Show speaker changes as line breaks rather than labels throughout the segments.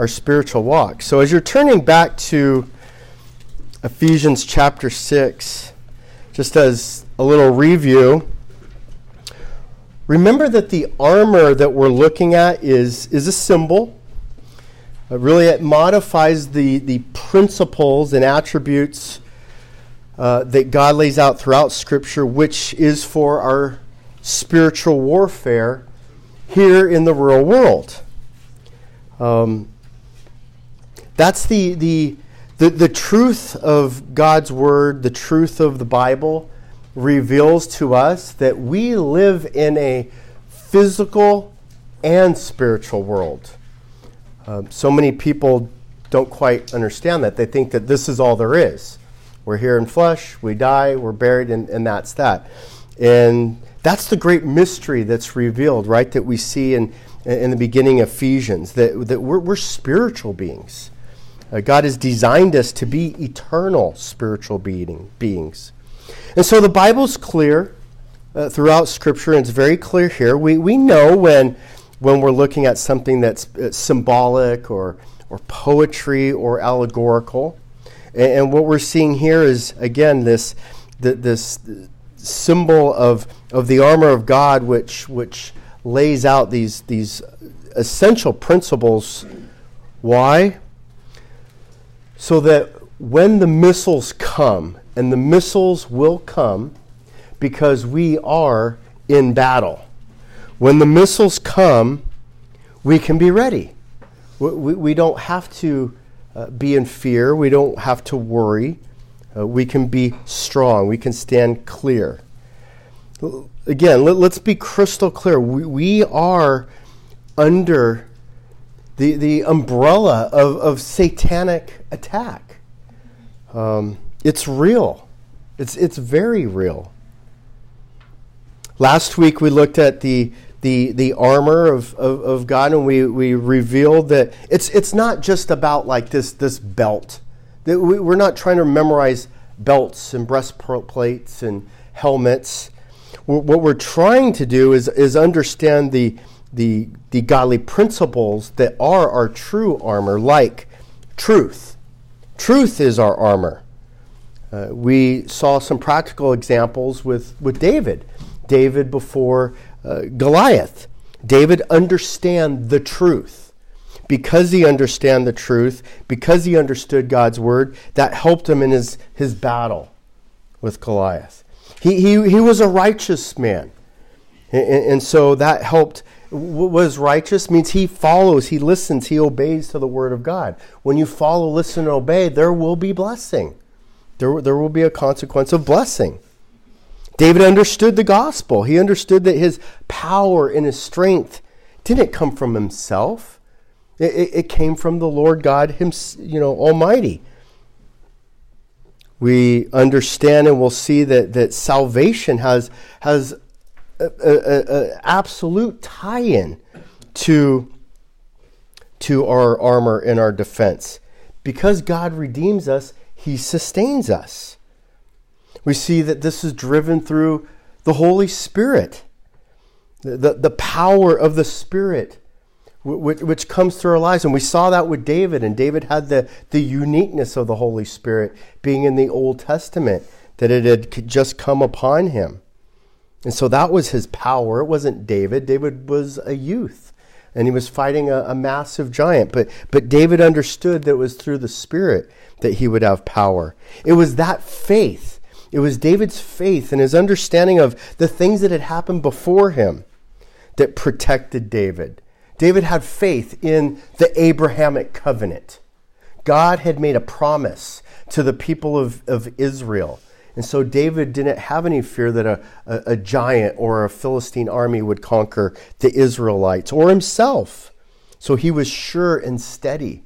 our spiritual walk. So as you're turning back to Ephesians chapter 6, just as a little review, remember that the armor that we're looking at is, is a symbol. Uh, really, it modifies the, the principles and attributes uh, that God lays out throughout Scripture, which is for our spiritual warfare here in the real world. Um, that's the, the, the, the truth of God's Word, the truth of the Bible reveals to us that we live in a physical and spiritual world. Um, so many people don't quite understand that. They think that this is all there is. We're here in flesh, we die, we're buried, and, and that's that. And that's the great mystery that's revealed, right? That we see in, in the beginning of Ephesians, that, that we're, we're spiritual beings. Uh, God has designed us to be eternal spiritual being, beings. And so the Bible's clear uh, throughout Scripture, and it's very clear here. We, we know when, when we're looking at something that's uh, symbolic or, or poetry or allegorical. And, and, what we're seeing here is, again, this, this symbol of, of the armor of God, which, which lays out these, these essential principles. Why? So that when the missiles come, and the missiles will come because we are in battle. When the missiles come, we can be ready. We, we, we don't have to uh, be in fear, we don't have to worry. Uh, we can be strong. We can stand clear. Again, let, us be crystal clear. We, we, are under the, the umbrella of, of satanic attack. Um, it's real, it's, it's very real. Last week we looked at the, the, the armor of, of, of God and we, we revealed that it's, it's not just about like this, this belt that we, we're not trying to memorize belts and breastplates and helmets. What we're trying to do is, is understand the, the, the godly principles that are our true armor, like truth. Truth is our armor. Uh, we saw some practical examples with, with David. David before uh, Goliath. David understand the truth because he understand the truth, because he understood God's word, that helped him in his, his battle with Goliath. He, he, he was a righteous man. And, and so that helped. Was righteous means he follows, he listens, he obeys to the word of God. When you follow, listen, and obey, there will be blessing. There, there will be a consequence of blessing. David understood the gospel. He understood that his power and his strength didn't come from himself. It, it came from the Lord God, himself, you know, Almighty. We understand and we'll see that, that salvation has, has an absolute tie in to, to our armor and our defense. Because God redeems us, He sustains us. We see that this is driven through the Holy Spirit, the, the, the power of the Spirit which, which comes through our lives. And we saw that with David, and David had the, the uniqueness of the Holy Spirit being in the Old Testament, that it had just come upon him. And so that was his power. It wasn't David. David was a youth and he was fighting a, a, massive giant. But, but David understood that it was through the Spirit that he would have power. It was that faith. It was David's faith and his understanding of the things that had happened before him that protected David David had faith in the Abrahamic covenant. God had made a promise to the people of, of Israel. And so David didn't have any fear that a, a, a, giant or a Philistine army would conquer the Israelites or himself. So he was sure and steady.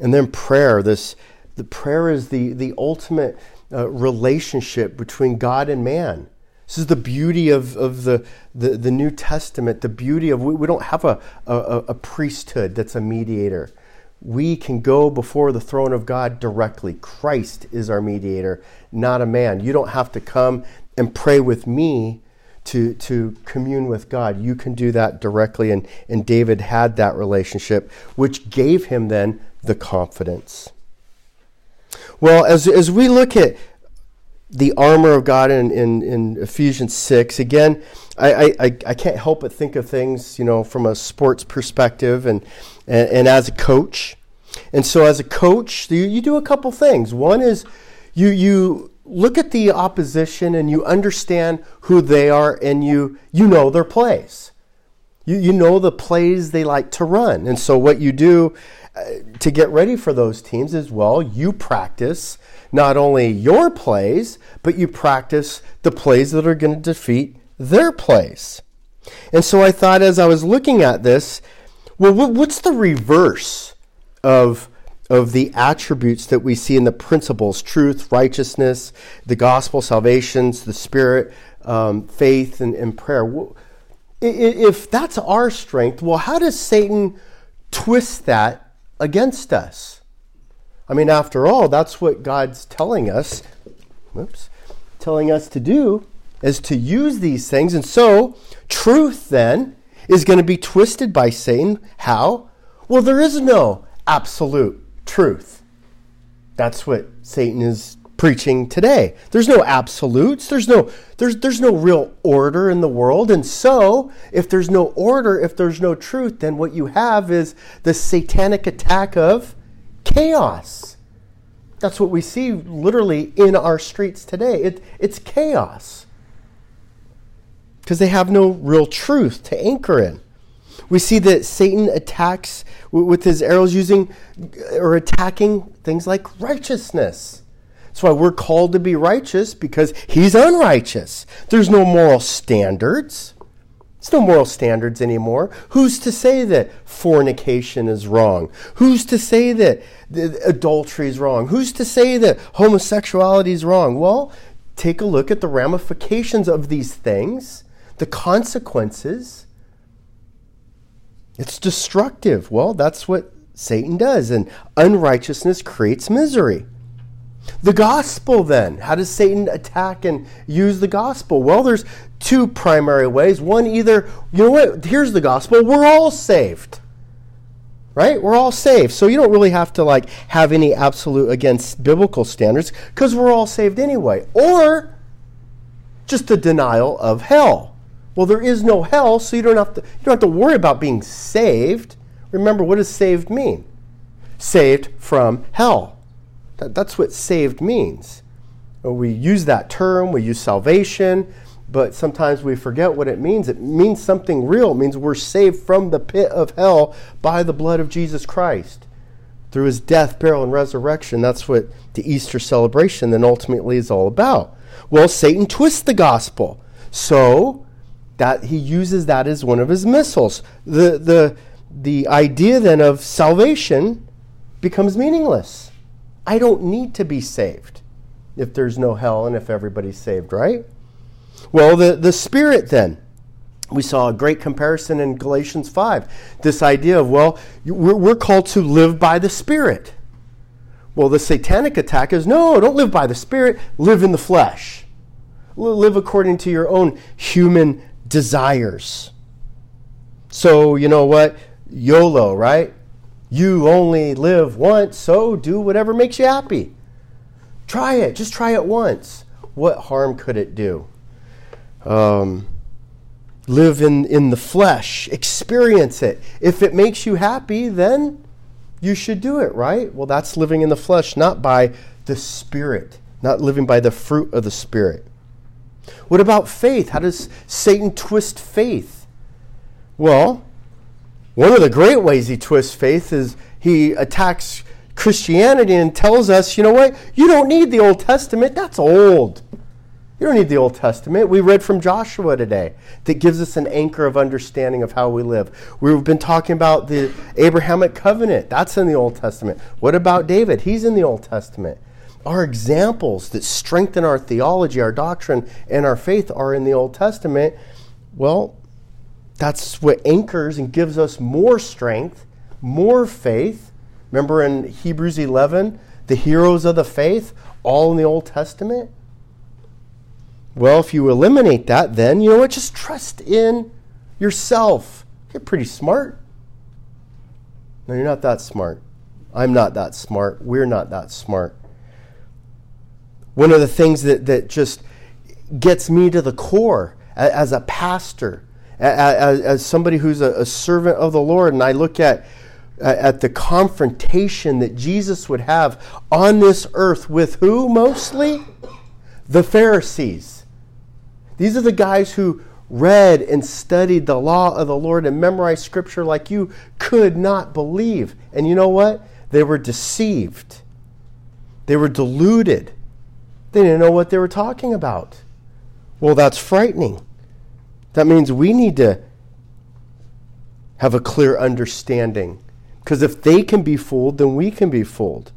And then prayer, this the prayer is the, the ultimate uh, relationship between God and man. This is the beauty of, of the, the, the New Testament, the beauty of we, we don't have a, a, a priesthood that's a mediator. We can go before the throne of God directly. Christ is our mediator, not a man. You don't have to come and pray with me to, to commune with God. You can do that directly. And, and David had that relationship, which gave him then the confidence. Well, as, as we look at the armor of God in, in, in Ephesians 6, again, I, I, I can't help but think of things, you know, from a sports perspective and, and, and as a coach. And so, as a coach, you, you do a couple things. One is you, you look at the opposition and you understand who they are and you, you know their plays. You, you know the plays they like to run. And so, what you do uh, to get ready for those teams is well, you practice not only your plays, but you practice the plays that are going to defeat their plays. And so, I thought as I was looking at this, well, what's the reverse of of the attributes that we see in the principles truth, righteousness, the gospel, salvations, the spirit, um, faith, and, and prayer. If that's our strength, well, how does Satan twist that against us? I mean, after all, that's what God's telling us. Whoops, telling us to do is to use these things. And so, truth then is going to be twisted by Satan. How? Well, there is no absolute truth. That's what Satan is preaching today. There's no absolutes. There's no there's there's no real order in the world. And so, if there's no order, if there's no truth, then what you have is the satanic attack of chaos. That's what we see literally in our streets today. It, it's chaos. Because they have no real truth to anchor in. We see that Satan attacks with his arrows using or attacking things like righteousness. That's why we're called to be righteous because he's unrighteous. There's no moral standards. There's no moral standards anymore. Who's to say that fornication is wrong? Who's to say that adultery is wrong? Who's to say that homosexuality is wrong? Well, take a look at the ramifications of these things, the consequences it's destructive. Well, that's what Satan does, and unrighteousness creates misery. The gospel, then, how does Satan attack and use the gospel? Well, there's two primary ways. One, either, you know what, here's the gospel, we're all saved. Right? We're all saved. So you don't really have to like have any absolute against biblical standards because we're all saved anyway. Or just the denial of hell. Well, there is no hell, so you don't have to, you don't have to worry about being saved. Remember, what does saved mean? Saved from hell. That, that's what saved means. Uh, we use that term, we use salvation, but sometimes we forget what it means. It means something real. It means we're saved from the pit of hell by the blood of Jesus Christ. Through his death, burial, and resurrection. That's what the Easter celebration then ultimately is all about. Well, Satan twists the gospel. So, that he uses that as one of his missiles. The, the, the idea then of salvation becomes meaningless. I don't need to be saved if there's no hell and if everybody's saved, right? Well, the, the Spirit then. We saw a great comparison in Galatians 5. This idea of, well, we're, we're called to live by the Spirit. Well, the satanic attack is no, don't live by the Spirit, live in the flesh. Live according to your own human desires. So, you know what? YOLO, right? You only live once, so do whatever makes you happy. Try it. Just try it once. What harm could it do? Um, live in, in the flesh, experience it. If it makes you happy, then you should do it, right? Well, that's living in the flesh, not by the Spirit, not living by the fruit of the Spirit. What about faith? How does Satan twist faith? Well, one of the great ways he twists faith is he attacks Christianity and tells us, you know what? You don't need the Old Testament. That's old. You don't need the Old Testament. We read from Joshua today that gives us an anchor of understanding of how we live. We've been talking about the Abrahamic covenant. That's in the Old Testament. What about David? He's in the Old Testament. Our examples that strengthen our theology, our doctrine, and our faith are in the Old Testament. Well, that's what anchors and gives us more strength, more faith. Remember in Hebrews 11, the heroes of the faith, all in the Old Testament? Well, if you eliminate that, then you know what? Just trust in yourself. You're pretty smart. No, you're not that smart. I'm not that smart. We're not that smart. One of the things that, that just gets me to the core as a pastor, as, as somebody who's a, a servant of the Lord, and I look at at the confrontation that Jesus would have on this earth with who mostly? The Pharisees. These are the guys who read and studied the law of the Lord and memorized scripture like you could not believe. And you know what? They were deceived, they were deluded. They didn't know what they were talking about. Well, that's frightening. That means we need to have a clear understanding. Because if they can be fooled, then we can be fooled.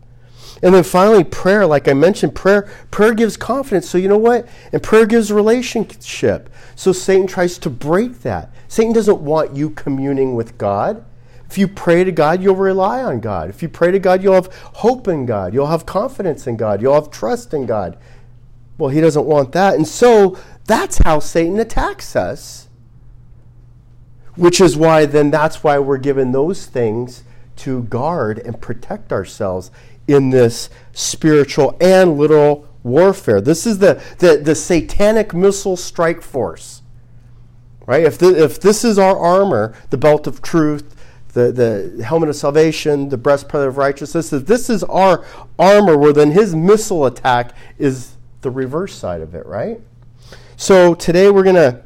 And then finally, prayer, like I mentioned, prayer, prayer gives confidence. So you know what? And prayer gives relationship. So Satan tries to break that. Satan doesn't want you communing with God. If you pray to God, you'll rely on God. If you pray to God, you'll have hope in God. You'll have confidence in God. You'll have trust in God. Well, he doesn't want that. And so that's how Satan attacks us. Which is why then that's why we're given those things to guard and protect ourselves in this spiritual and literal warfare. This is the, the, the satanic missile strike force. Right? If, the, if this is our armor, the belt of truth, the, the helmet of salvation, the breastplate of righteousness, if this is our armor, well, then his missile attack is the reverse side of it, right? So today we're going to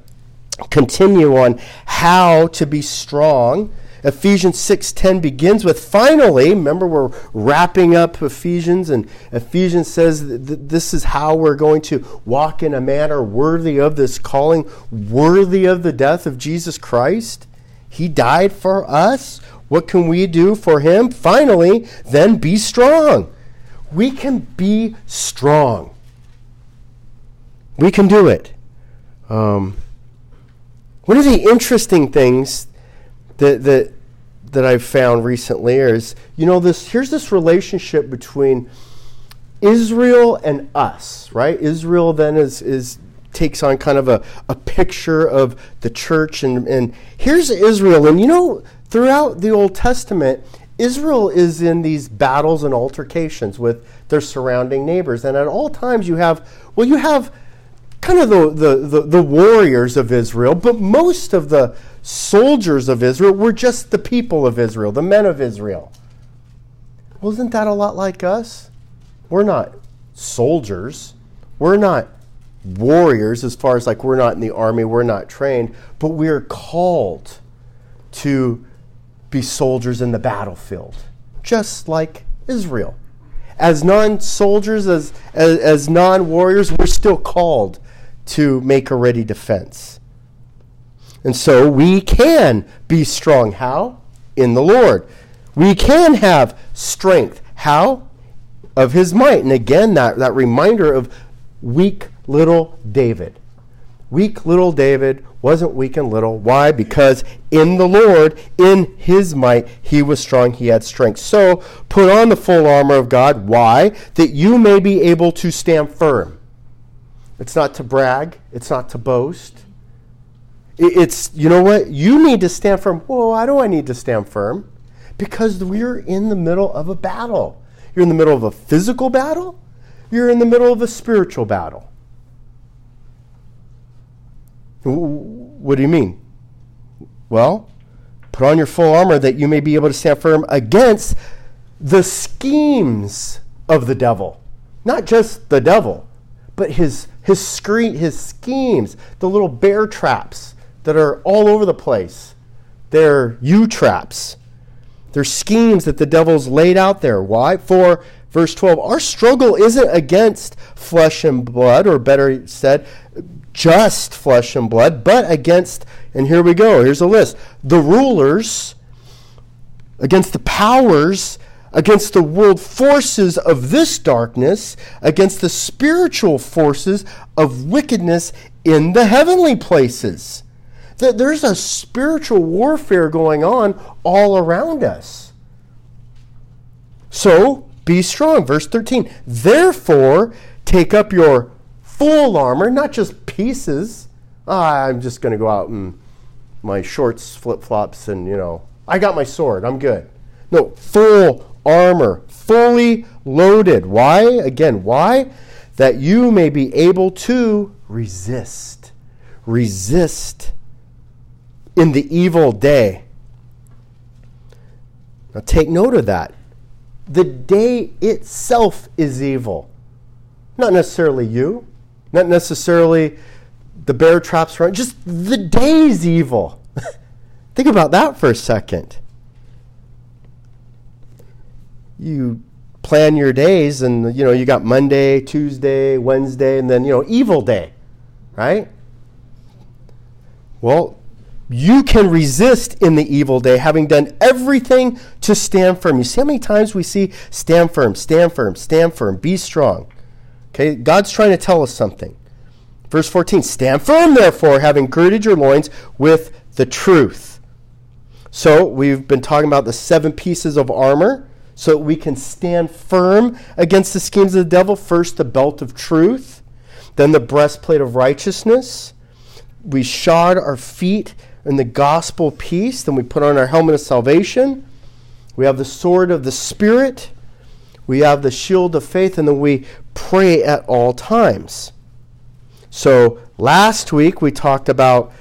continue on how to be strong Ephesians 6:10 begins with finally, remember we're wrapping up Ephesians and Ephesians says this is how we're going to walk in a manner worthy of this calling, worthy of the death of Jesus Christ. He died for us. What can we do for him? Finally, then be strong. We can be strong. We can do it. Um, one of the interesting things that, that that I've found recently is, you know, this here's this relationship between Israel and us, right? Israel then is is takes on kind of a, a picture of the church and, and here's Israel. And you know, throughout the Old Testament, Israel is in these battles and altercations with their surrounding neighbors. And at all times you have well, you have kind of the, the, the, the warriors of Israel, but most of the soldiers of Israel were just the people of Israel, the men of Israel. Well, isn't that a lot like us? We're not soldiers. We're not warriors as far as like we're not in the army, we're not trained, but we're called to be soldiers in the battlefield, just like Israel. As non soldiers, as, as, as non warriors, we're still called to make a ready defense. And so we can be strong. How? In the Lord. We can have strength. How? Of his might. And again, that, that reminder of weak little David. Weak little David wasn't weak and little. Why? Because in the Lord, in his might, he was strong, he had strength. So put on the full armor of God. Why? That you may be able to stand firm. It's not to brag, it's not to boast. It's, you know what? You need to stand firm. Well, why do I need to stand firm? Because we're in the middle of a battle. You're in the middle of a physical battle, you're in the middle of a spiritual battle. What do you mean? Well, put on your full armor that you may be able to stand firm against the schemes of the devil. Not just the devil, but his his screen his schemes, the little bear traps that are all over the place. They're U traps. They're schemes that the devil's laid out there. Why? For verse 12, our struggle isn't against flesh and blood, or better said, just flesh and blood, but against, and here we go, here's a list the rulers, against the powers, against the world forces of this darkness, against the spiritual forces of wickedness in the heavenly places. There's a spiritual warfare going on all around us. So be strong. Verse 13. Therefore, take up your full armor, not just pieces. Ah, I'm just going to go out in my shorts, flip flops, and, you know, I got my sword. I'm good. No, full armor, fully loaded. Why? Again, why? That you may be able to resist. Resist in the evil day. Now take note of that. The day itself is evil. Not necessarily you, not necessarily the bear traps around, just the day's evil. Think about that for a second. You plan your days and you know you got Monday, Tuesday, Wednesday and then you know evil day, right? Well, you can resist in the evil day, having done everything to stand firm. You see how many times we see stand firm, stand firm, stand firm, be strong. Okay, God's trying to tell us something. Verse 14 Stand firm, therefore, having girded your loins with the truth. So, we've been talking about the seven pieces of armor so we can stand firm against the schemes of the devil. First, the belt of truth, then the breastplate of righteousness. We shod our feet in the gospel peace. Then we put on our helmet of salvation. We have the sword of the Spirit. We have the shield of faith. And then we pray at all times. So last week we talked about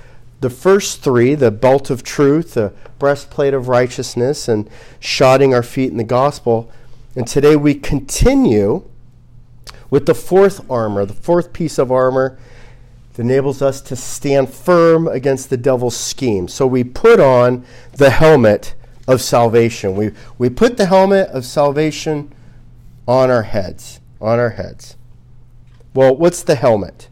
the first three the belt of truth, the breastplate of righteousness, and shodding our feet in the gospel. And today we continue with the fourth armor, the fourth piece of armor it enables us to stand firm against the devil's scheme. So we put on the helmet of salvation. We, we put the helmet of salvation on our heads. On our heads. Well, what's the helmet?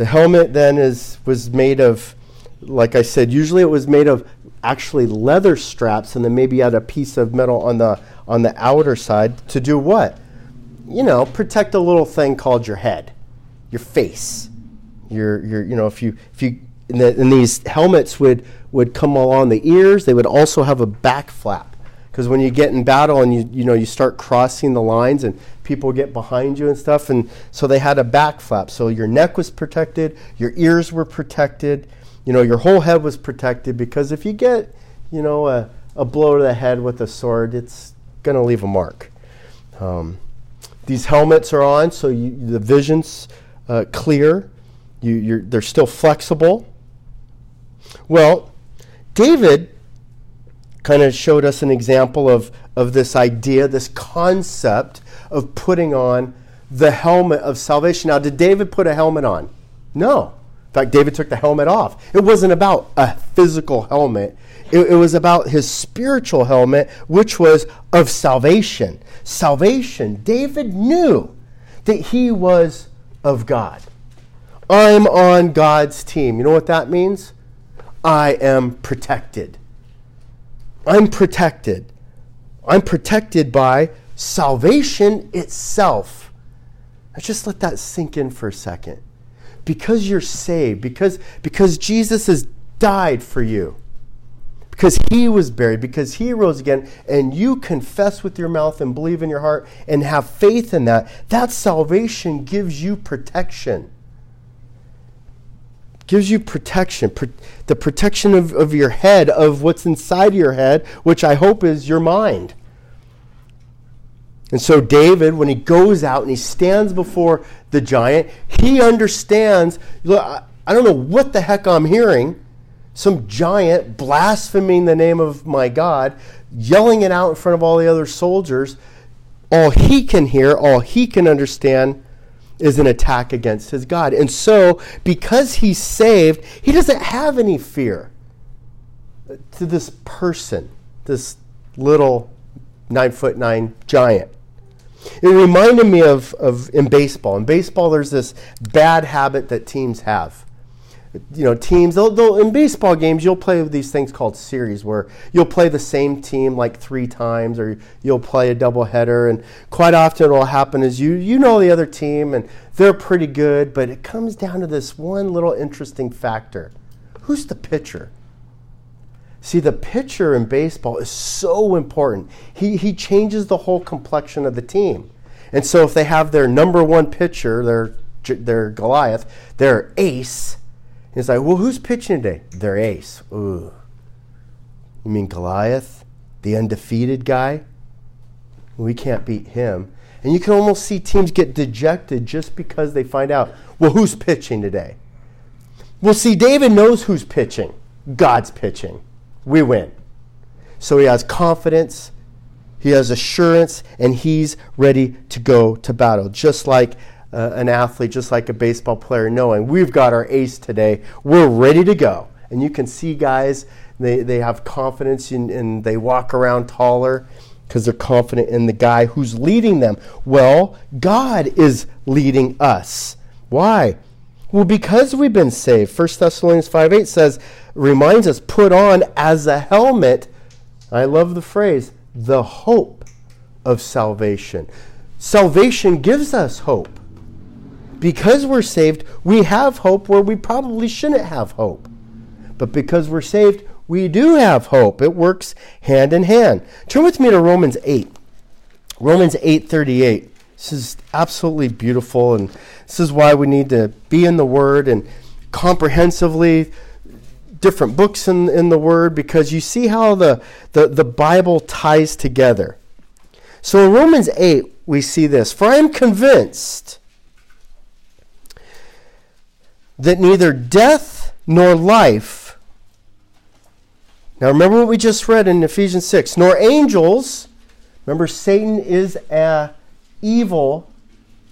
The helmet then is was made of, like I said, usually it was made of actually leather straps, and then maybe had a piece of metal on the on the outer side to do what? You know, protect a little thing called your head, your face your, your, you know, if you, if you, and, the, and these helmets would, would come along the ears. They would also have a back flap because when you get in battle and you, you know, you start crossing the lines and people get behind you and stuff, and so they had a back flap. So your neck was protected, your ears were protected, you know, your whole head was protected because if you get, you know, a, a blow to the head with a sword, it's going to leave a mark. Um, these helmets are on, so you, the vision's uh, clear. You, they're still flexible. Well, David kind of showed us an example of, of this idea, this concept of putting on the helmet of salvation. Now, did David put a helmet on? No. In fact, David took the helmet off. It wasn't about a physical helmet, it, it was about his spiritual helmet, which was of salvation. Salvation. David knew that he was of God. I'm on God's team. You know what that means? I am protected. I'm protected. I'm protected by salvation itself. Now just let that sink in for a second. Because you're saved, because, because Jesus has died for you, because he was buried, because he rose again, and you confess with your mouth and believe in your heart and have faith in that, that salvation gives you protection gives you protection, pro- the protection of, of your head, of what's inside your head, which I hope is your mind. And so, David, when he goes out and he stands before the giant, he understands look, I don't know what the heck I'm hearing. Some giant blaspheming the name of my God, yelling it out in front of all the other soldiers. All he can hear, all he can understand is an attack against his God. And so, because he's saved, he doesn't have any fear to this person, this little nine foot nine giant. It reminded me of, of in baseball. In baseball, there's this bad habit that teams have you know teams they'll, they'll, in baseball games you'll play these things called series where you'll play the same team like three times or you'll play a double header and quite often what will happen is you you know the other team and they're pretty good but it comes down to this one little interesting factor. Who's the pitcher? See the pitcher in baseball is so important. He, he changes the whole complexion of the team. And so if they have their number one pitcher their their Goliath, their ace. He's like, well, who's pitching today? Their ace. Ooh. You mean Goliath, the undefeated guy? We can't beat him. And you can almost see teams get dejected just because they find out, well, who's pitching today? Well, see, David knows who's pitching. God's pitching. We win. So he has confidence, he has assurance, and he's ready to go to battle. Just like uh, an athlete, just like a baseball player, knowing we've got our ace today, we're ready to go. And you can see guys, they, they have confidence and, and they walk around taller because they're confident in the guy who's leading them. Well, God is leading us. Why? Well, because we've been saved. 1 Thessalonians 5 8 says, reminds us, put on as a helmet, I love the phrase, the hope of salvation. Salvation gives us hope. Because we're saved, we have hope where we probably shouldn't have hope. But because we're saved, we do have hope. It works hand in hand. Turn with me to Romans 8. Romans 8:38. This is absolutely beautiful and this is why we need to be in the word and comprehensively different books in, in the word because you see how the, the, the Bible ties together. So in Romans 8, we see this For I am convinced that neither death nor life now remember what we just read in Ephesians 6. Nor angels, remember Satan is a evil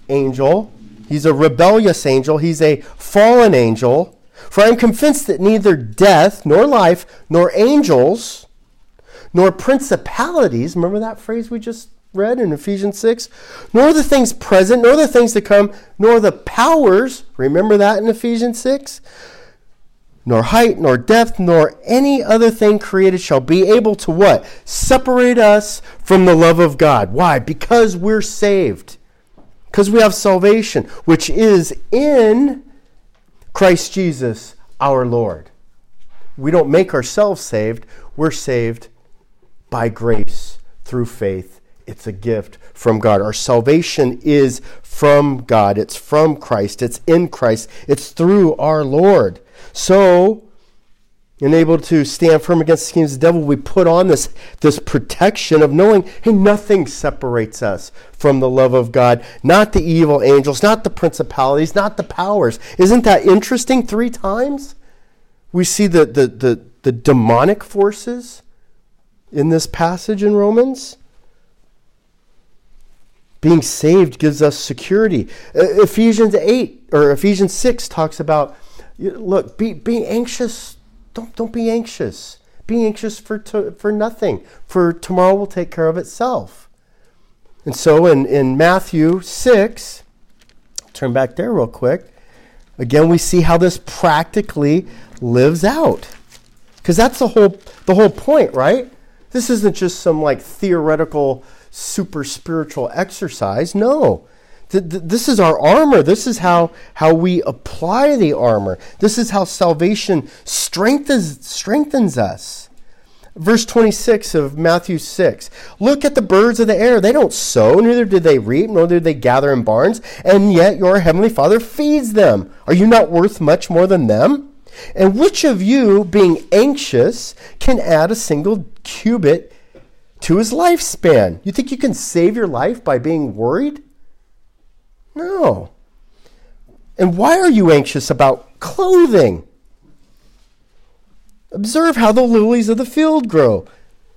angel. He's a rebellious angel. He's a fallen angel. For I am convinced that neither death, nor life, nor angels, nor principalities, remember that phrase we just read in Ephesians 6? Nor the things present, nor the things to come, nor the powers, remember that in Ephesians 6? nor height, nor depth, nor any other thing created shall be able to what? Separate us from the love of God. Why? Because we're saved. Because we have salvation, which is in Christ Jesus our Lord. We don't make ourselves saved, we're saved by grace through faith. It's a gift from God. Our salvation is from God. It's from Christ. It's in Christ. It's through our Lord. So, enabled to stand firm against the schemes of the devil, we put on this, this protection of knowing, hey, nothing separates us from the love of God. Not the evil angels, not the principalities, not the powers. Isn't that interesting? Three times we see the, the, the, the demonic forces in this passage in Romans. Being saved gives us security. Ephesians 8 or Ephesians 6 talks about look, be, be anxious. Don't, don't be anxious. Be anxious for, to, for nothing, for tomorrow will take care of itself. And so in, in Matthew 6, turn back there real quick. Again, we see how this practically lives out. Because that's the whole, the whole point, right? This isn't just some like theoretical, super spiritual exercise. No, this is our armor. This is how, how we apply the armor. This is how salvation strengthens, strengthens us. Verse 26 of Matthew 6. Look at the birds of the air. They don't sow, neither do they reap, nor do they gather in barns, and yet your heavenly Father feeds them. Are you not worth much more than them? And which of you, being anxious, can add a single cubit to his lifespan? You think you can save your life by being worried? No. And why are you anxious about clothing? Observe how the lilies of the field grow.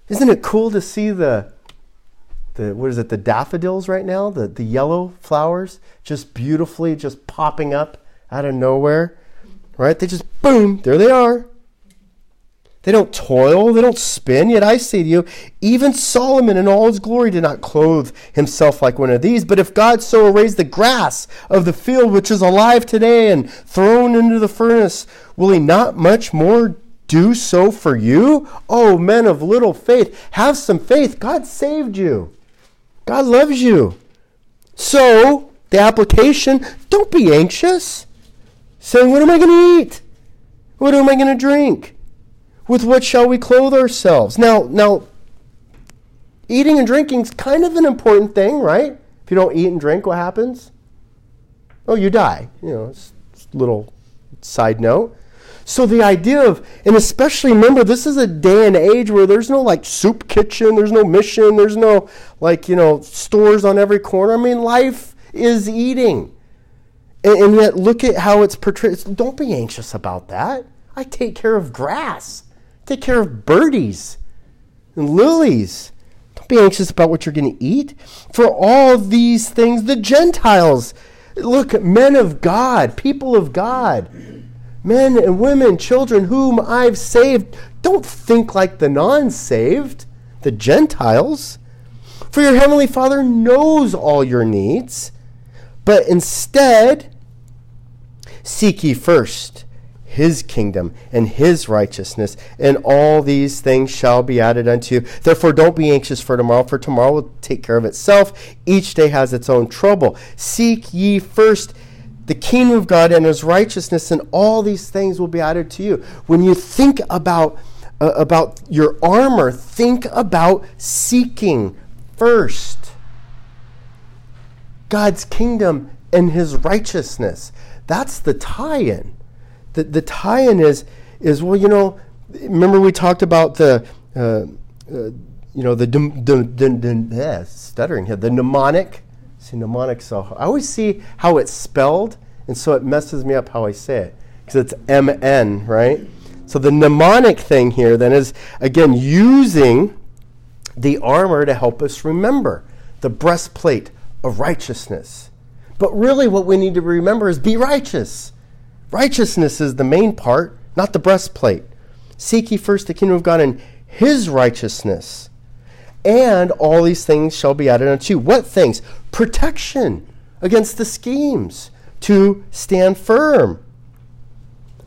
Isn't it cool to see the the what is it, the daffodils right now? The the yellow flowers just beautifully just popping up out of nowhere. Right? They just boom, there they are. They don't toil, they don't spin. Yet I say to you, even Solomon in all his glory did not clothe himself like one of these. But if God so arrays the grass of the field, which is alive today and thrown into the furnace, will he not much more do so for you? Oh, men of little faith, have some faith. God saved you, God loves you. So, the application don't be anxious. Saying, What am I going to eat? What am I going to drink? With what shall we clothe ourselves? Now, now, eating and drinking is kind of an important thing, right? If you don't eat and drink, what happens? Oh, you die. You know, it's a little side note. So the idea of, and especially remember, this is a day and age where there's no like soup kitchen, there's no mission, there's no like, you know, stores on every corner. I mean, life is eating. And, and yet, look at how it's portrayed. Don't be anxious about that. I take care of grass, take care of birdies and lilies. Don't be anxious about what you're going to eat. For all these things, the Gentiles, look, men of God, people of God, men and women, children whom I've saved, don't think like the non saved, the Gentiles. For your heavenly Father knows all your needs, but instead, seek ye first his kingdom and his righteousness, and all these things shall be added unto you. Therefore, don't be anxious for tomorrow, for tomorrow will take care of itself. Each day has its own trouble. Seek ye first the kingdom of God and his righteousness, and all these things will be added to you. When you think about, uh, about your armor, think about seeking first God's kingdom and his righteousness. That's the tie in the, the tie-in is is well, you know, remember we talked about the uh, uh, you know the, the, the, yeah, stuttering here the mnemonic. See mnemonic so I always see how it's spelled, and so it messes me up how I say it because it's M N right. So the mnemonic thing here then is again using the armor to help us remember the breastplate of righteousness. But really, what we need to remember is be righteous. Righteousness is the main part, not the breastplate. Seek ye first the kingdom of God and his righteousness, and all these things shall be added unto you. What things? Protection against the schemes to stand firm.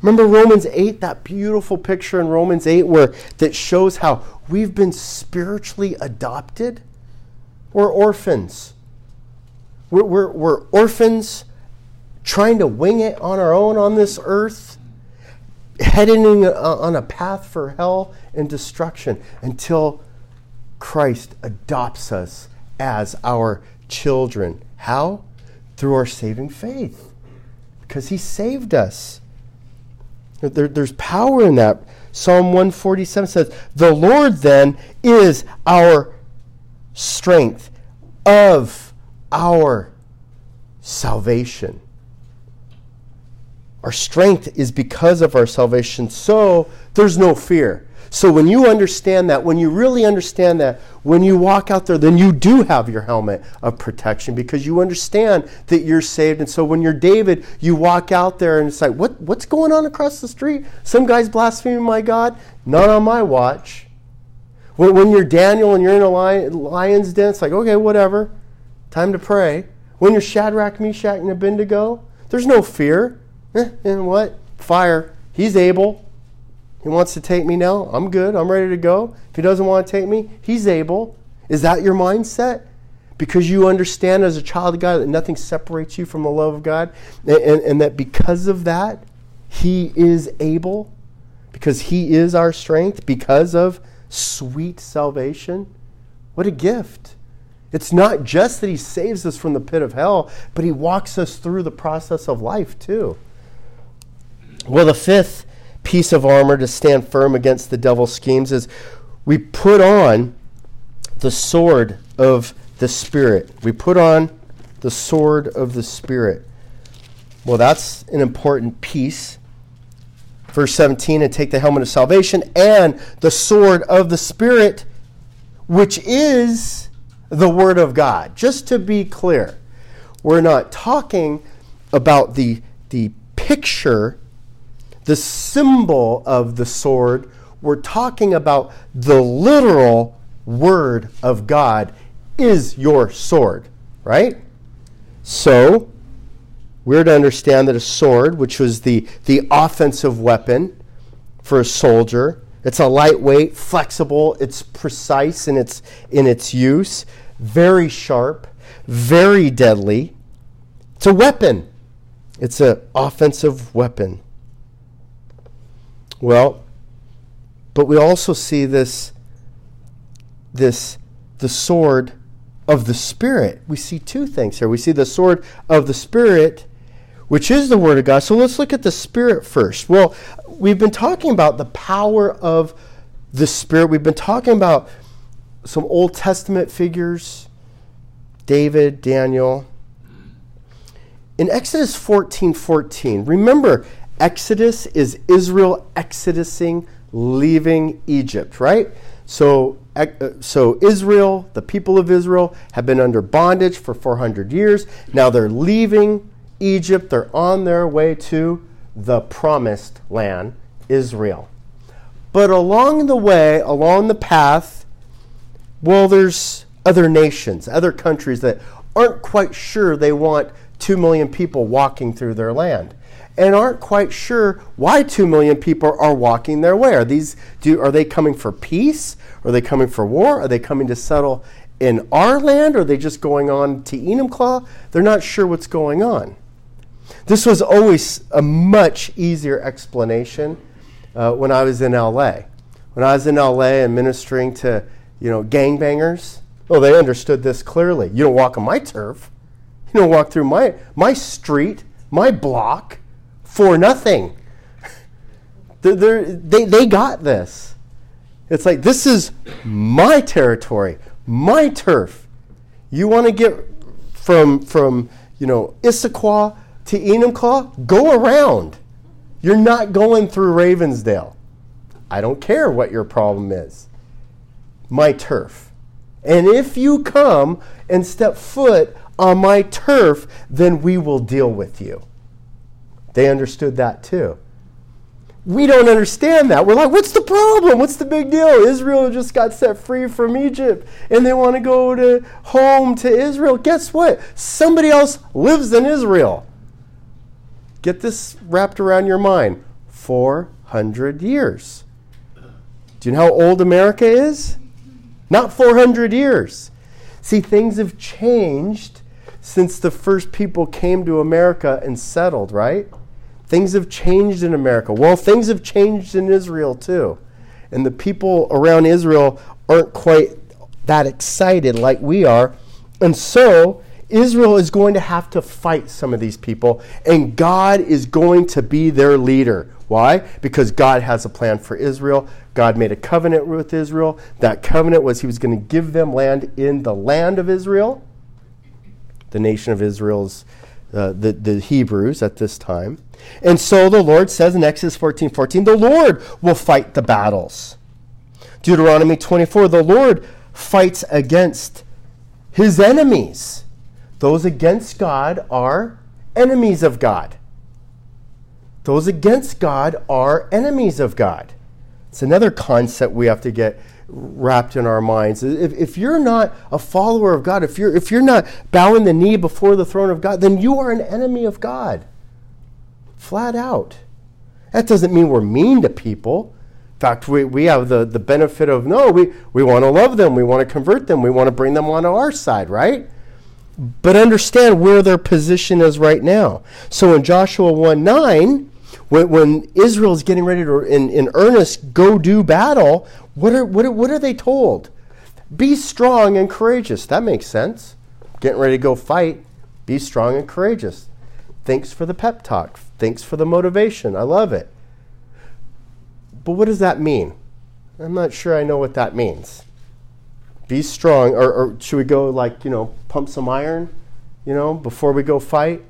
Remember Romans 8, that beautiful picture in Romans 8 where that shows how we've been spiritually adopted? We're orphans. We're, we're, we're orphans trying to wing it on our own on this earth, heading uh, on a path for hell and destruction until Christ adopts us as our children. How? Through our saving faith. Because he saved us. There, there's power in that. Psalm 147 says, The Lord then is our strength of our salvation. Our strength is because of our salvation, so there's no fear. So when you understand that, when you really understand that, when you walk out there, then you do have your helmet of protection because you understand that you're saved. And so when you're David, you walk out there and it's like, what, what's going on across the street? Some guy's blaspheming my God? Not on my watch. When, when you're Daniel and you're in a lion, lion's den, it's like, okay, whatever. Time to pray. When you're Shadrach, Meshach, and Abednego, there's no fear. Eh, and what? Fire. He's able. He wants to take me now. I'm good. I'm ready to go. If he doesn't want to take me, he's able. Is that your mindset? Because you understand as a child of God that nothing separates you from the love of God, and, and, and that because of that, he is able, because he is our strength, because of sweet salvation. What a gift. It's not just that he saves us from the pit of hell, but he walks us through the process of life too. Well, the fifth piece of armor to stand firm against the devil's schemes is we put on the sword of the Spirit. We put on the sword of the Spirit. Well, that's an important piece. Verse 17, and take the helmet of salvation and the sword of the Spirit, which is the Word of God. Just to be clear, we're not talking about the, the picture the symbol of the sword, we're talking about the literal word of God is your sword, right? So, we're to understand that a sword, which was the, the offensive weapon for a soldier, it's a lightweight, flexible, it's precise in its, in its use, very sharp, very deadly. It's a weapon. It's an offensive weapon. Well, but we also see this this the sword of the spirit. We see two things here. We see the sword of the spirit which is the Word of God. So let's look at the Spirit first. Well, we've been talking about the power of the Spirit. We've been talking about some Old Testament figures David, Daniel. In Exodus 14 14, remember, Exodus is Israel exodusing, leaving Egypt, right? So, uh, so Israel, the people of Israel, have been under bondage for 400 years. Now they're leaving Egypt. They're on their way to the promised land, Israel. But along the way, along the path, well, there's other nations, other countries that aren't quite sure they want 2 million people walking through their land and aren't quite sure why 2 million people are walking their way. Are, these, do, are they coming for peace? Are they coming for war? Are they coming to settle in our land? Are they just going on to Enumclaw? They're not sure what's going on. This was always a much easier explanation uh, when I was in LA. When I was in LA and ministering to, you know, gangbangers, well, they understood this clearly. You don't walk on my turf. You don't walk through my, my street, my block for nothing. They're, they they got this. It's like, this is my territory, my turf. You want to get from, from you know, Issaquah to Enumclaw? Go around. You're not going through Ravensdale. I don't care what your problem is. My turf. And if you come and step foot on my turf, then we will deal with you. They understood that too. We don't understand that. We're like, what's the problem? What's the big deal? Israel just got set free from Egypt and they want to go to home to Israel. Guess what? Somebody else lives in Israel. Get this wrapped around your mind 400 years. Do you know how old America is? Not 400 years. See, things have changed since the first people came to America and settled, right? Things have changed in America. Well, things have changed in Israel too. And the people around Israel aren't quite that excited like we are. And so, Israel is going to have to fight some of these people, and God is going to be their leader. Why? Because God has a plan for Israel. God made a covenant with Israel. That covenant was He was going to give them land in the land of Israel. The nation of Israel's uh, the, the Hebrews at this time. And so the Lord says in Exodus 14 14, the Lord will fight the battles. Deuteronomy 24, the Lord fights against his enemies. Those against God are enemies of God. Those against God are enemies of God. It's another concept we have to get wrapped in our minds. If, if you're not a follower of God, if you're, if you're not bowing the knee before the throne of God, then you are an enemy of God. Flat out. That doesn't mean we're mean to people. In fact, we, we have the, the benefit of no, we, we want to love them, we want to convert them, we want to bring them onto our side, right? But understand where their position is right now. So in Joshua 1 9, when, when Israel is getting ready to, in, in earnest, go do battle, what are, what, are, what are they told? Be strong and courageous. That makes sense. Getting ready to go fight, be strong and courageous. Thanks for the pep talk. Thanks for the motivation. I love it. But what does that mean? I'm not sure I know what that means. Be strong, or, or should we go like, you know, pump some iron, you know, before we go fight?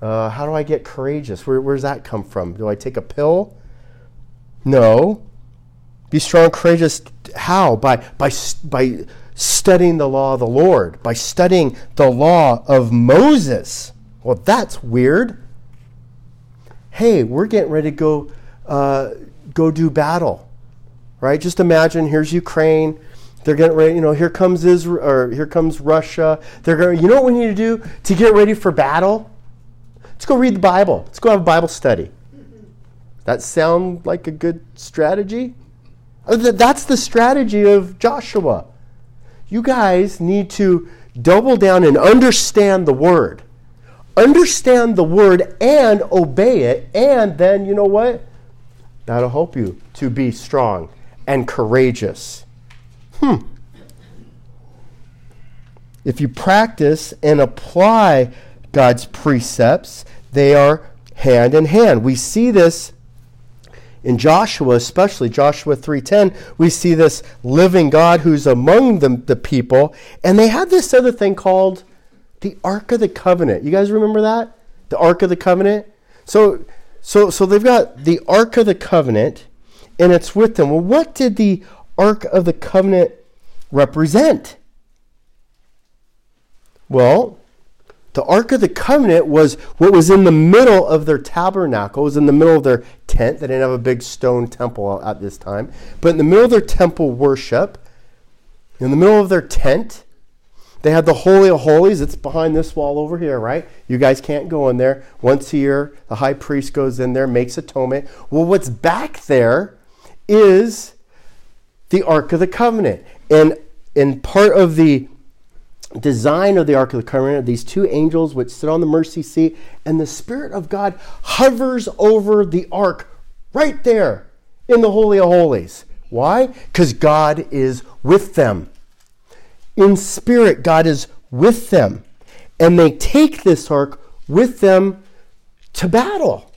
Uh, how do I get courageous? Where, does that come from? Do I take a pill? No. Be strong, courageous. How? By, by, by studying the law of the Lord, by studying the law of Moses. Well, that's weird. Hey, we're getting ready to go, uh, go do battle, right? Just imagine here's Ukraine. They're getting ready, you know, here comes Israel, or here comes Russia. They're going, you know what we need to do to get ready for battle? Let's go read the Bible. Let's go have a Bible study. That sound like a good strategy? Uh, that's the strategy of Joshua. You guys need to double down and understand the word. Understand the word and obey it, and then you know what? That'll help you to be strong and courageous. Hmm. If you practice and apply God's precepts, they are hand in hand. We see this in Joshua, especially Joshua 3:10, we see this living God who's among the, the people, and they had this other thing called the Ark of the Covenant. You guys remember that? The Ark of the Covenant? So so so they've got the Ark of the Covenant and it's with them. Well, what did the Ark of the Covenant represent? Well, the Ark of the Covenant was what was in the middle of their tabernacle, it was in the middle of their tent. They didn't have a big stone temple at this time. But in the middle of their temple worship, in the middle of their tent, they had the Holy of Holies. It's behind this wall over here, right? You guys can't go in there. Once a year, the high priest goes in there, makes atonement. Well, what's back there is the Ark of the Covenant. And in part of the design of the Ark of the Covenant these two angels which sit on the mercy seat, and the Spirit of God hovers over the Ark right there in the Holy of Holies. Why? Because God is with them. In spirit, God is with them. And they take this ark with them to battle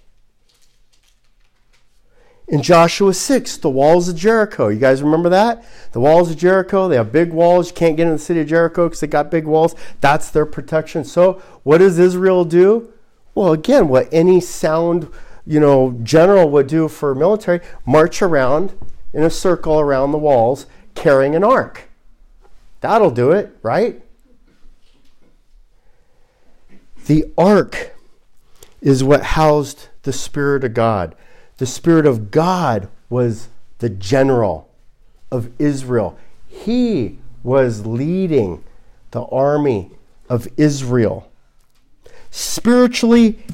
in Joshua 6, the walls of Jericho. You guys remember that? The walls of Jericho, they have big walls. You can't get in the city of Jericho because they got big walls. That's their protection. So, what does Israel do? Well, again, what any sound, you know, general would do for military, march around in a circle around the walls carrying an ark. That'll do it, right? The ark is what housed the Spirit of God. The Spirit of God was the general of Israel. He was leading the army of Israel spiritually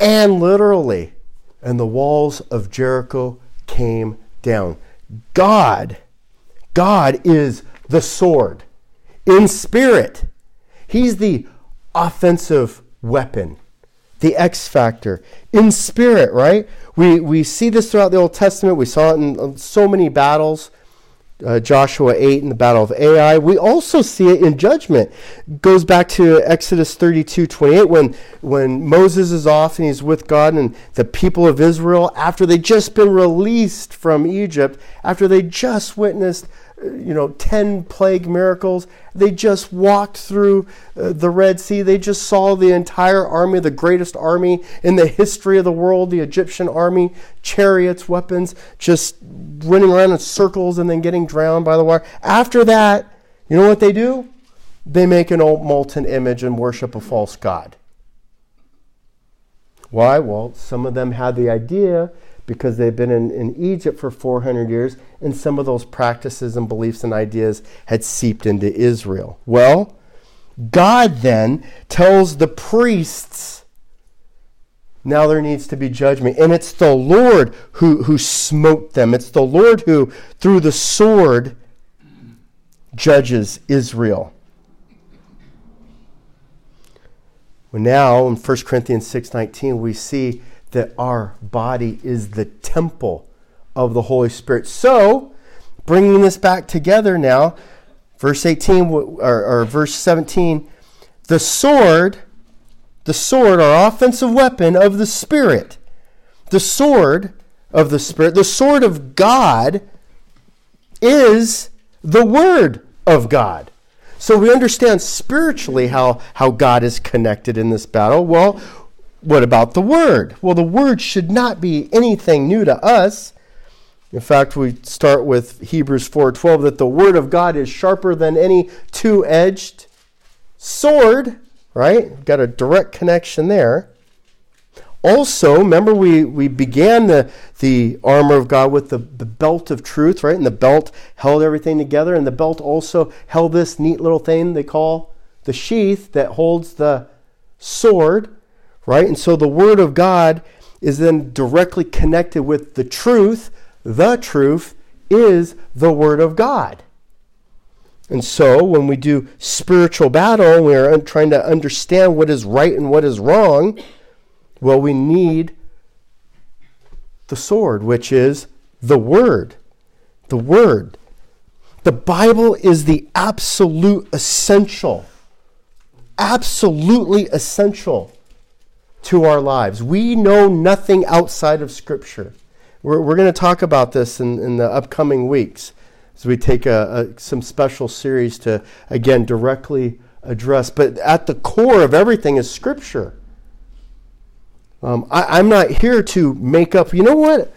and literally. And the walls of Jericho came down. God, God is the sword in spirit. He's the offensive weapon the X factor in spirit, right? We, we see this throughout the Old Testament. We saw it in so many battles. Uh, Joshua 8 in the battle of Ai. We also see it in judgment. Goes back to Exodus 32 28 when, when Moses is off and he's with God and the people of Israel, after they just been released from Egypt, after they just witnessed you know, 10 plague miracles. They just walked through uh, the Red Sea. They just saw the entire army, the greatest army in the history of the world, the Egyptian army, chariots, weapons, just running around in circles and then getting drowned by the water. After that, you know what they do? They make an old molten image and worship a false god. Why? Well, some of them had the idea because they've been in, in Egypt for 400 years, and some of those practices and beliefs and ideas had seeped into Israel. Well, God then tells the priests, now there needs to be judgment. And it's the Lord who, who smote them. It's the Lord who, through the sword, judges Israel. Well, now in 1 Corinthians 6.19, we see that our body is the temple of the Holy Spirit. So, bringing this back together now, verse 18 or, or verse 17, the sword, the sword, our offensive weapon of the Spirit, the sword of the Spirit, the sword of God is the Word of God. So we understand spiritually how, how God is connected in this battle. Well, what about the Word? Well, the Word should not be anything new to us. In fact, we start with Hebrews 4:12 that the word of God is sharper than any two-edged sword, right? Got a direct connection there. Also, remember we, we began the, the armor of God with the, the belt of truth, right? And the belt held everything together, and the belt also held this neat little thing they call the sheath that holds the sword right? And so the Word of God is then directly connected with the truth. The truth is the Word of God. And so when we do spiritual battle, we are trying to understand what is right and what is wrong, well, we need the sword, which is the Word. The Word. The Bible is the absolute essential, absolutely essential to our lives. We know nothing outside of Scripture. We're, we're going to talk about this in, in the upcoming weeks as we take a, a, some special series to, again, directly address. But at the core of everything is Scripture. Um, I, I'm not here to make up, you know what?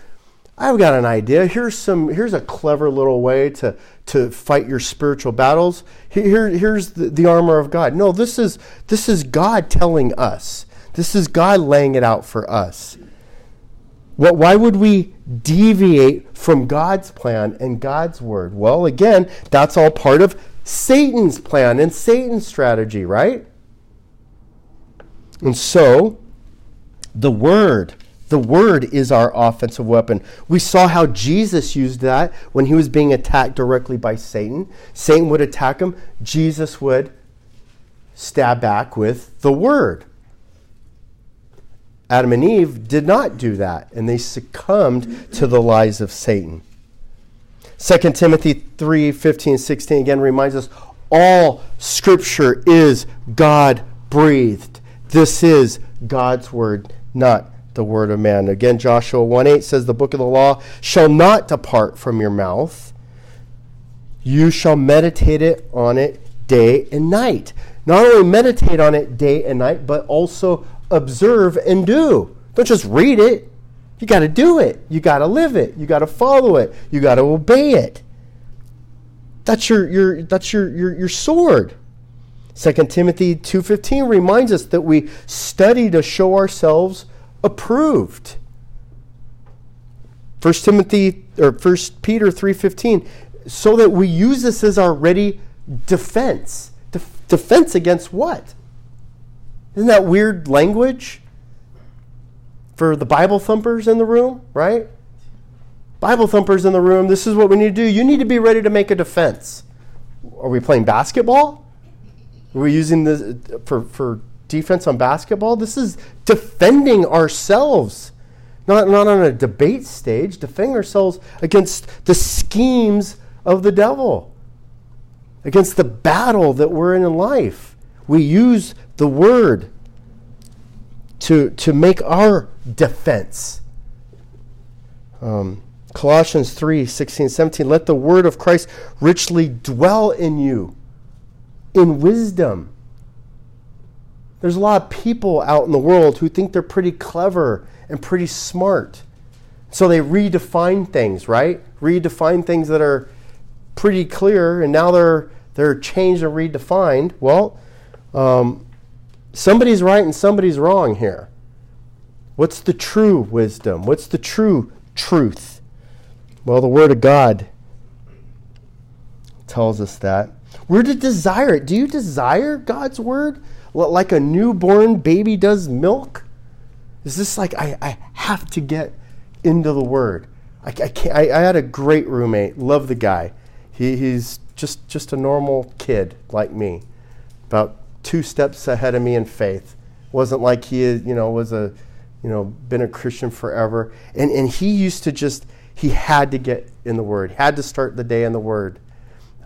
I've got an idea. Here's some. Here's a clever little way to to fight your spiritual battles. Here, here's the, the armor of God. No, this is this is God telling us. This is God laying it out for us. What, why would we deviate from God's plan and God's word? Well, again, that's all part of Satan's plan and Satan's strategy, right? And so, the word the word is our offensive weapon. We saw how Jesus used that when he was being attacked directly by Satan. Satan would attack him, Jesus would stab back with the word. Adam and Eve did not do that, and they succumbed to the lies of Satan. 2 Timothy 3 15 16 again reminds us all scripture is God breathed. This is God's word, not the word of man. Again, Joshua 1 8 says, The book of the law shall not depart from your mouth. You shall meditate it on it day and night. Not only meditate on it day and night, but also observe and do. Don't just read it. You got to do it. You got to live it. You got to follow it. You got to obey it. That's your, your, that's your, your, your sword. 2 Timothy 2:15 reminds us that we study to show ourselves approved. 1 Timothy or 1 Peter 3:15 so that we use this as our ready defense. Def- defense against what? Isn't that weird language for the Bible thumpers in the room, right? Bible thumpers in the room, this is what we need to do. You need to be ready to make a defense. Are we playing basketball? Are we using this uh, for, for defense on basketball. This is defending ourselves, not, not on a debate stage, defending ourselves against the schemes of the devil, against the battle that we're in in life. We use the word to, to make our defense. Um, Colossians 3 16, 17. Let the word of Christ richly dwell in you in wisdom there's a lot of people out in the world who think they're pretty clever and pretty smart. So they redefine things, right? Redefine things that are pretty clear, and now they're they're changed and redefined. Well, um, somebody's right and somebody's wrong here. What's the true wisdom? What's the true truth? Well, the Word of God tells us that. We're to desire it. Do you desire God's Word? like a newborn baby does milk? Is this like I, I have to get into the Word? I, I, can't, I, I had a great roommate, love the guy. He, he's just, just a normal kid like me, about two steps ahead of me in faith. Wasn't like he you know was a you know been a Christian forever. And and he used to just he had to get in the Word, had to start the day in the Word,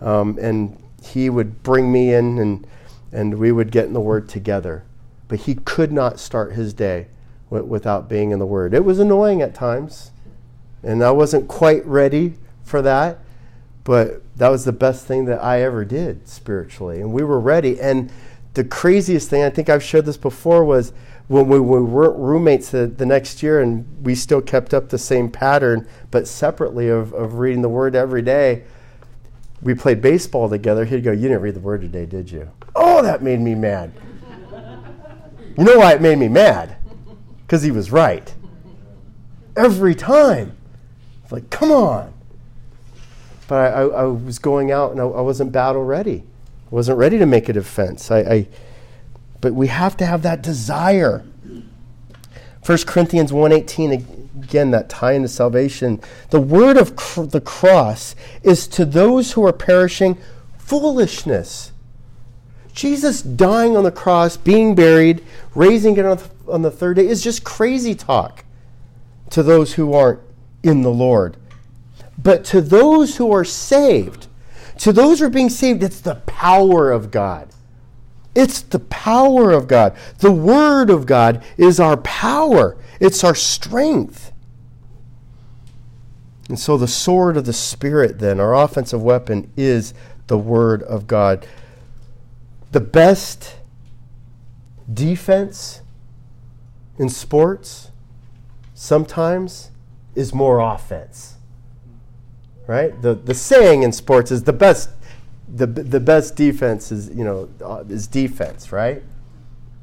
um, and he would bring me in and and we would get in the Word together. But he could not start his day w- without being in the Word. It was annoying at times, and I wasn't quite ready for that, but that was the best thing that I ever did spiritually. And we were ready. And the craziest thing, I think I've shared this before, was when we, we were roommates the, the, next year and we still kept up the same pattern, but separately of, of reading the Word every day we played baseball together, he'd go, You didn't read the word today, did you? Oh, that made me mad. you know why it made me mad? Because he was right. Every time. It's like, come on. But I, I, I was going out and I, I, wasn't battle ready. I wasn't ready to make a defense. I, I, but we have to have that desire. 1 Corinthians 1.18 again, that tie into salvation. The word of cr- the cross is to those who are perishing foolishness. Jesus dying on the cross, being buried, raising it on the, on the third day is just crazy talk to those who aren't in the Lord. But to those who are saved, to those who are being saved, it's the power of God. It's the power of God. The Word of God is our power, it's our strength. And so the sword of the Spirit, then, our offensive weapon, is the Word of God. The best defense in sports sometimes is more offense. Right? The, the saying in sports is the best the, the best defense is, you know, uh, is defense, right?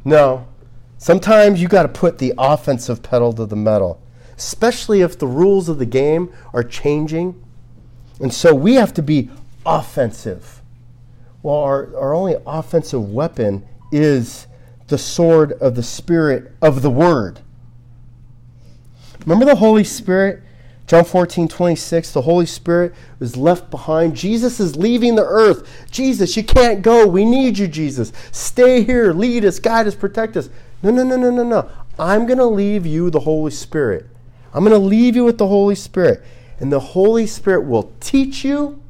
No. Sometimes you got to put the offensive pedal to the metal, especially if the rules of the game are changing. And so we have to be offensive. Well, our, our only offensive weapon is the sword of the Spirit of the Word. Remember the Holy Spirit? John 14, 26, the Holy Spirit was left behind. Jesus is leaving the earth. Jesus, you can't go. We need you, Jesus. Stay here. Lead us, guide us, protect us. No, no, no, no, no, no. I'm going to leave you the Holy Spirit. I'm going to leave you with the Holy Spirit. And the Holy Spirit will teach you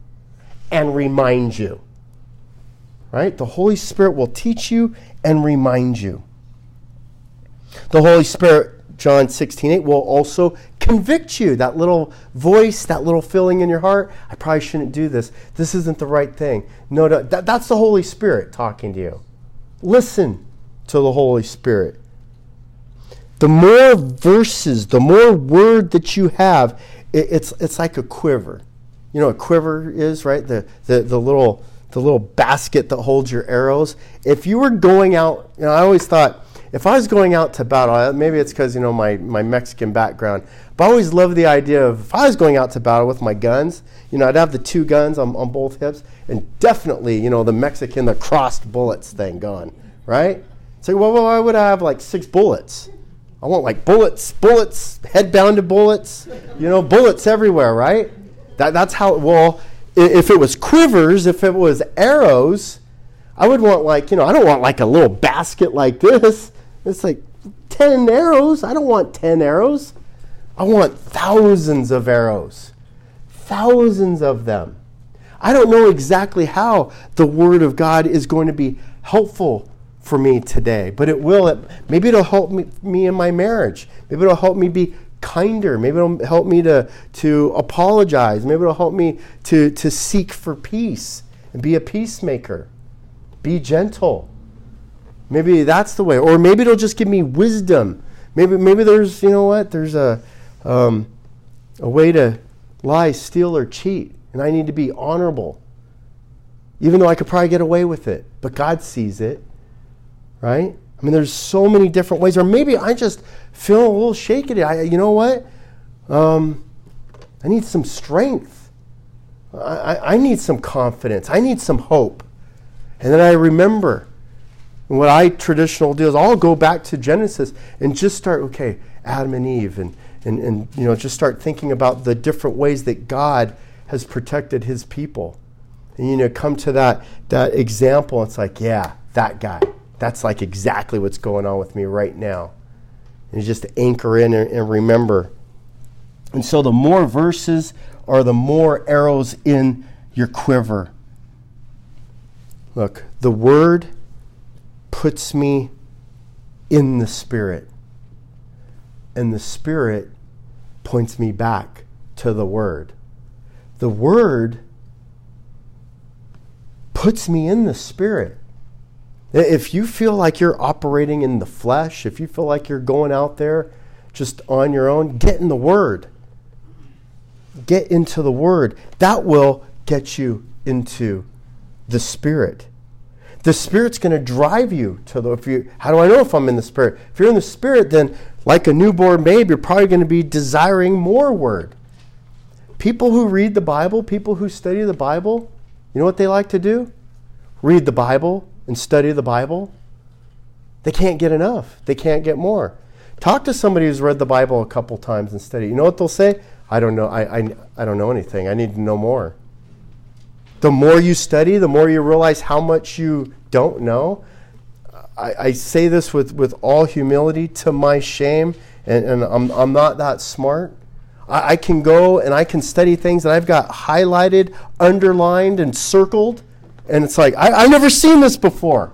and remind you. Right? The Holy Spirit will teach you and remind you. The Holy Spirit John 16, 8 will also convict you. That little voice, that little feeling in your heart, I probably shouldn't do this. This isn't the right thing. No, no that, that's the Holy Spirit talking to you. Listen to the Holy Spirit. The more verses, the more word that you have, it, it's, it's like a quiver. You know what a quiver is, right? The, the, the little the little basket that holds your arrows. If you were going out, you know, I always thought if I was going out to battle, maybe it's because you know my, my Mexican background, but I always loved the idea of if I was going out to battle with my guns, you know, I'd have the two guns on, on both hips, and definitely, you know, the Mexican, the crossed bullets thing going, right? So, well, well, I would have like six bullets. I want like bullets, bullets, head-bounded bullets, you know, bullets everywhere, right? That, that's how, well, if it was quivers, if it was arrows, I would want like, you know, I don't want like a little basket like this. It's like 10 arrows. I don't want 10 arrows. I want thousands of arrows. Thousands of them. I don't know exactly how the Word of God is going to be helpful for me today, but it will. It, maybe it'll help me, me in my marriage. Maybe it'll help me be kinder. Maybe it'll help me to, to apologize. Maybe it'll help me to, to seek for peace and be a peacemaker. Be gentle. Maybe that's the way. Or maybe it'll just give me wisdom. Maybe, maybe there's, you know what, there's a, um, a way to lie, steal, or cheat, and I need to be honorable. Even though I could probably get away with it, but God sees it, right? I mean, there's so many different ways. Or maybe I just feel a little shaky. I, you know what? Um, I need some strength. I, I need some confidence. I need some hope. And then I remember and what I traditional do is I'll go back to Genesis and just start, okay, Adam and Eve, and, and, and you know, just start thinking about the different ways that God has protected his people. And you know, come to that that example, it's like, yeah, that guy. That's like exactly what's going on with me right now. And just anchor in and, and remember. And so the more verses are the more arrows in your quiver. Look, the word puts me in the Spirit. And the Spirit points me back to the Word. The Word puts me in the Spirit. If you feel like you're operating in the flesh, if you feel like you're going out there just on your own, get in the Word. Get into the Word. That will get you into the Spirit the Spirit's going to drive you to the. If you, how do I know if I'm in the Spirit? If you're in the Spirit, then like a newborn babe, you're probably going to be desiring more Word. People who read the Bible, people who study the Bible, you know what they like to do? Read the Bible and study the Bible. They can't get enough. They can't get more. Talk to somebody who's read the Bible a couple times and study. You know what they'll say? I don't know. I, I, I don't know anything. I need to know more the more you study, the more you realize how much you don't know. I, I say this with, with all humility to my shame, and, and I'm, I'm not that smart. I, I can go and I can study things that I've got highlighted, underlined, and circled, and it's like, I, I've never seen this before.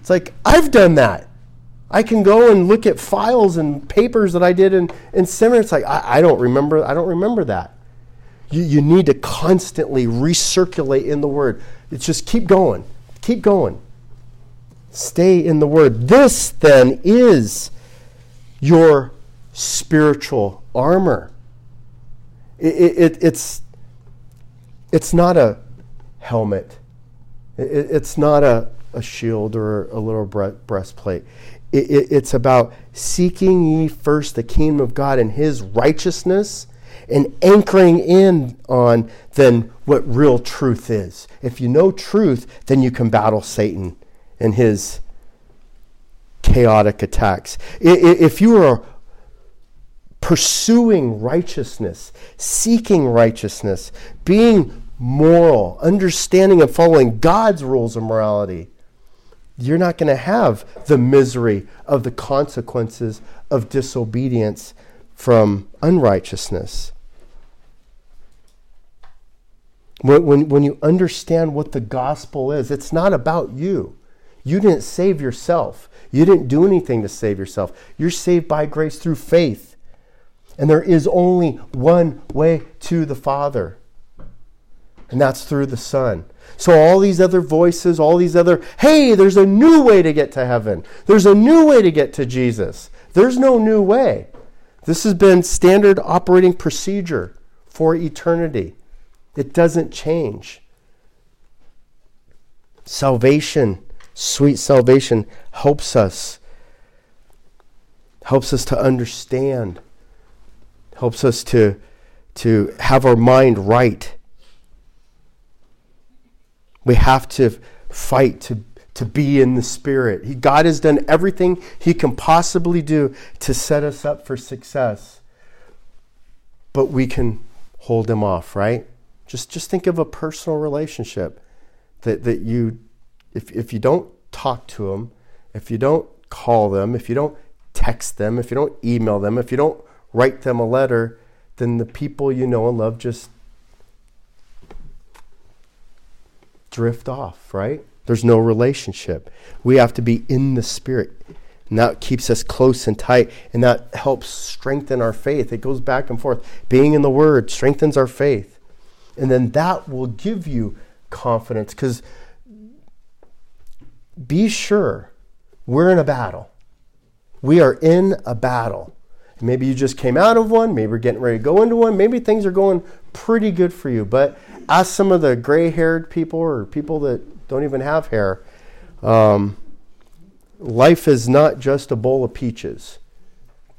It's like, I've done that. I can go and look at files and papers that I did in, in seminary. It's like, I, I don't remember, I don't remember that. You, you need to constantly recirculate in the Word. It's just keep going, keep going. Stay in the Word. This then is your spiritual armor. It, it, it's, it's not a helmet, it, it's not a, a shield or a little breastplate. it's about seeking ye first the kingdom of God and his righteousness and anchoring in on then what real truth is. If you know truth, then you can battle Satan and his chaotic attacks. If you are pursuing righteousness, seeking righteousness, being moral, understanding and following God's rules of morality, you're not going to have the misery of the consequences of disobedience from unrighteousness. When, when, when you understand what the gospel is, it's not about you. You didn't save yourself. You didn't do anything to save yourself. You're saved by grace through faith. And there is only one way to the Father, and that's through the Son. So, all these other voices, all these other, hey, there's a new way to get to heaven. There's a new way to get to Jesus. There's no new way. This has been standard operating procedure for eternity. It doesn't change. Salvation, sweet salvation, helps us, helps us to understand, helps us to, to have our mind right. We have to fight to, to be in the Spirit. He, God has done everything He can possibly do to set us up for success. But we can hold Him off, right? Just just think of a personal relationship that, that you if if you don't talk to them, if you don't call them, if you don't text them, if you don't email them, if you don't write them a letter, then the people you know and love just drift off, right? There's no relationship. We have to be in the spirit. And that keeps us close and tight, and that helps strengthen our faith. It goes back and forth. Being in the Word strengthens our faith. And then that will give you confidence because be sure we're in a battle. We are in a battle. Maybe you just came out of one, maybe you're getting ready to go into one, maybe things are going pretty good for you. But ask some of the gray haired people or people that don't even have hair. Um, life is not just a bowl of peaches.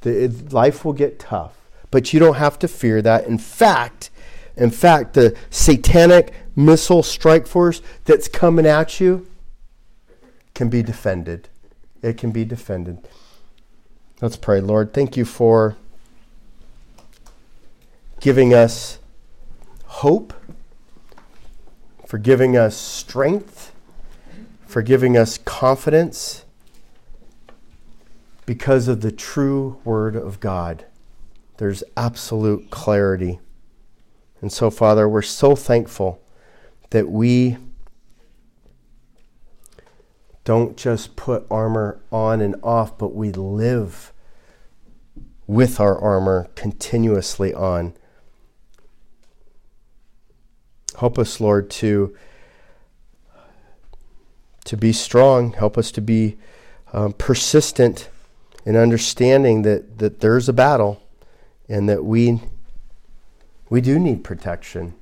The, it, life will get tough, but you don't have to fear that. In fact, in fact, the satanic missile strike force that's coming at you can be defended. It can be defended. Let's pray. Lord, thank you for giving us hope, for giving us strength, for giving us confidence because of the true Word of God. There's absolute clarity. And so, Father, we're so thankful that we don't just put armor on and off, but we live with our armor continuously on. Help us, Lord, to, to be strong. Help us to be um, persistent in understanding that, that there's a battle and that we we do need protection,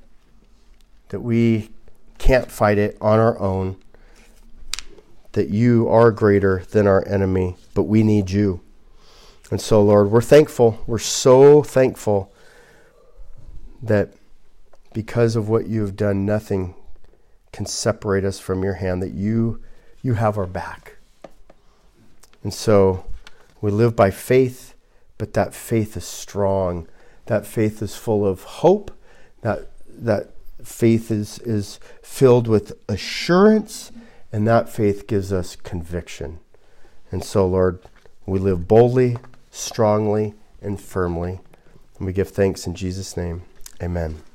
that we can't fight it on our own, that you are greater than our enemy, but we need you. And so, Lord, we're thankful. We're so thankful that because of what you have done, nothing can separate us from your hand, that you, you have our back. And so we live by faith, but that faith is strong that faith is full of hope. That, that faith is, is filled with assurance. And that faith gives us conviction. And so, Lord, we live boldly, strongly, and firmly. And we give thanks in Jesus' name. Amen.